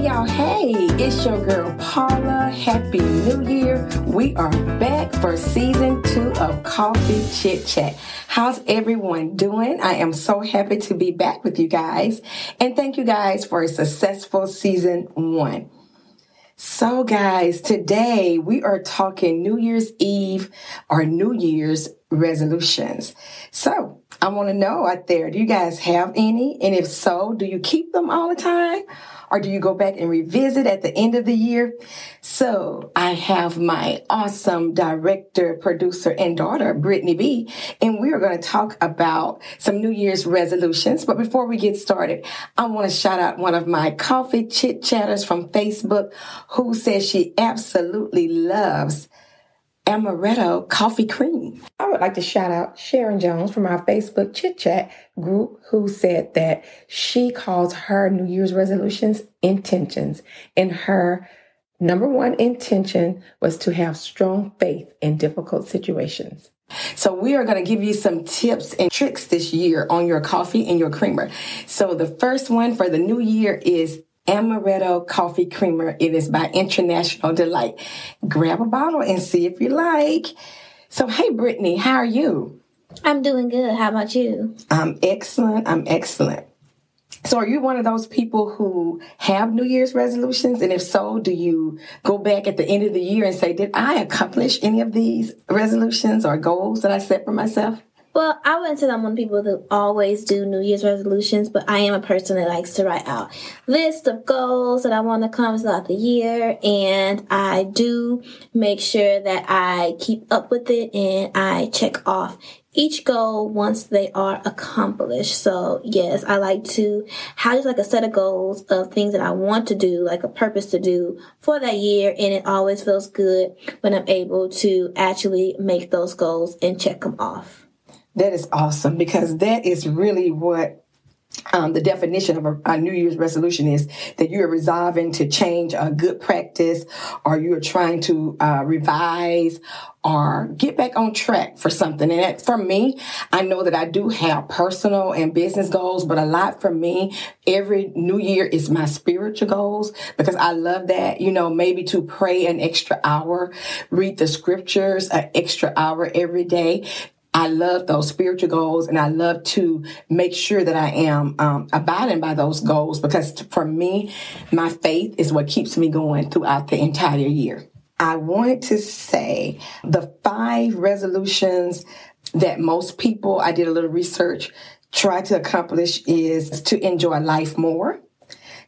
Y'all, hey, it's your girl Paula. Happy New Year. We are back for season two of Koffee Chitchat. How's everyone doing? I am so happy to be back with you guys. And thank you guys for a successful season one. So, guys, today we are talking New Year's Eve or New Year's resolutions. So, I want to know out there, do you guys have any? And if so, do you keep them all the time? or do you go back and revisit at the end of the year? So I have my awesome director, producer, and daughter, Brittany B, and we are going to talk about some New Year's resolutions. But before we get started, I want to shout out one of my coffee chit chatters from Facebook who says she absolutely loves amaretto coffee cream. I would like to shout out Sharon Jones from our Facebook chit chat group who said that she calls her New Year's resolutions intentions. And her number one intention was to have strong faith in difficult situations. So we are going to give you some tips and tricks this year on your coffee and your creamer. So the first one for the new year is amaretto coffee creamer. It is by International Delight. Grab a bottle and see if you like. So, hey, Brittany, how are you? I'm doing good. How about you? I'm excellent. I'm excellent. So, are you one of those people who have New Year's resolutions? And if so, do you go back at the end of the year and say, Did I accomplish any of these resolutions or goals that I set for myself? Well, I wouldn't say I'm one of the people that always do New Year's resolutions, but I am a person that likes to write out list of goals that I want to accomplish throughout the year, and I do make sure that I keep up with it and I check off each goal once they are accomplished. So yes, I like to have just like a set of goals of things that I want to do, like a purpose to do for that year. And it always feels good when I'm able to actually make those goals and check them off. That is awesome because that is really what um, the definition of a, a, New Year's resolution is that you are resolving to change a good practice or you are trying to uh, revise or get back on track for something. And that, for me, I know that I do have personal and business goals, but a lot for me, every new year is my spiritual goals because I love that, you know, maybe to pray an extra hour, read the scriptures an extra hour every day I love those spiritual goals and I love to make sure that I am um, abiding by those goals because for me, my faith is what keeps me going throughout the entire year. I wanted to say the five resolutions that most people, I did a little research, try to accomplish is to enjoy life more,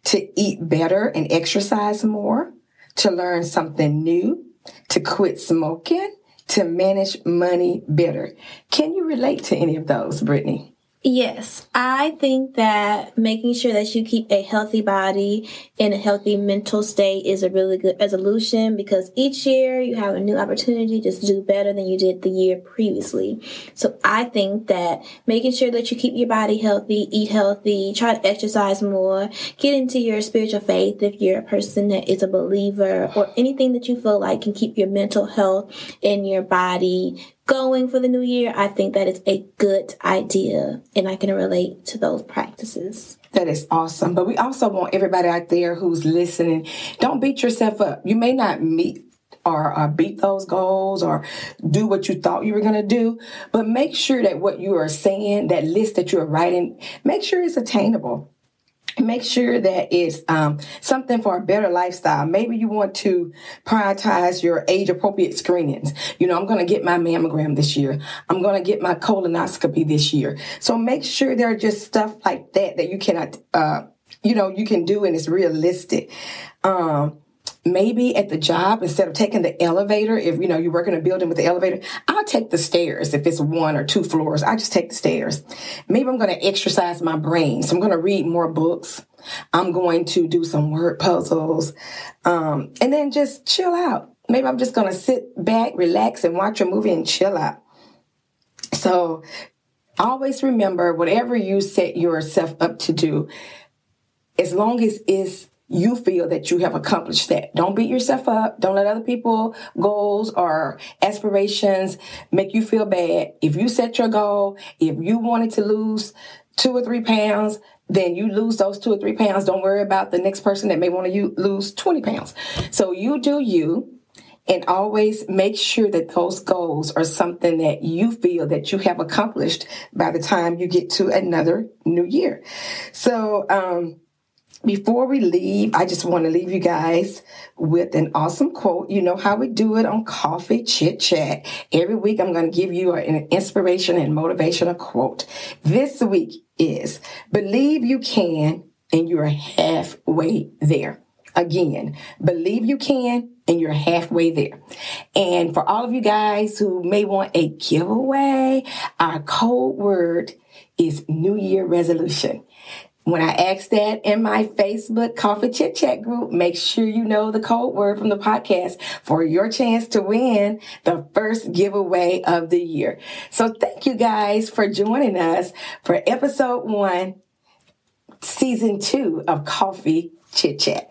to eat better and exercise more, to learn something new, to quit smoking, to manage money better. Can you relate to any of those, Brittany? Yes, I think that making sure that you keep a healthy body in a healthy mental state is a really good resolution because each year you have a new opportunity to do better than you did the year previously. So I think that making sure that you keep your body healthy, eat healthy, try to exercise more, get into your spiritual faith if you're a person that is a believer or anything that you feel like can keep your mental health and your body going for the new year, I think that is a good idea and I can relate to those practices. That is awesome. But we also want everybody out there who's listening, don't beat yourself up. You may not meet or uh, beat those goals or do what you thought you were going to do, but make sure that what you are saying, that list that you're writing, make sure it's attainable make sure that it's um, something for a better lifestyle. Maybe you want to prioritize your age appropriate screenings. You know, I'm going to get my mammogram this year. I'm going to get my colonoscopy this year. So make sure there are just stuff like that that you cannot, uh, you know, you can do and it's realistic. Um, maybe at the job instead of taking the elevator if you know you work in a building with the elevator i'll take the stairs if it's one or two floors. I just take the stairs. Maybe i'm going to exercise my brain. So i'm going to read more books. I'm going to do some word puzzles. Um, and then just chill out. Maybe i'm just going to sit back relax and watch a movie and chill out. So always remember whatever you set yourself up to do as long as it's you feel that you have accomplished that. Don't beat yourself up. Don't let other people goals or aspirations make you feel bad. If you set your goal, if you wanted to lose two or three pounds, then you lose those two or three pounds. Don't worry about the next person that may want to lose 20 pounds. So you do you and always make sure that those goals are something that you feel that you have accomplished by the time you get to another new year. So, um, before we leave, I just want to leave you guys with an awesome quote. You know how we do it on Koffee Chitchat. Every week, I'm going to give you an inspiration and motivational quote. This week is believe you can and you're halfway there. Again, believe you can and you're halfway there. And for all of you guys who may want a giveaway, our code word is New Year resolution. When I ask that in my Facebook Koffee Chitchat group, make sure you know the code word from the podcast for your chance to win the first giveaway of the year. So thank you guys for joining us for episode one, season two of Coffee Chit Chat.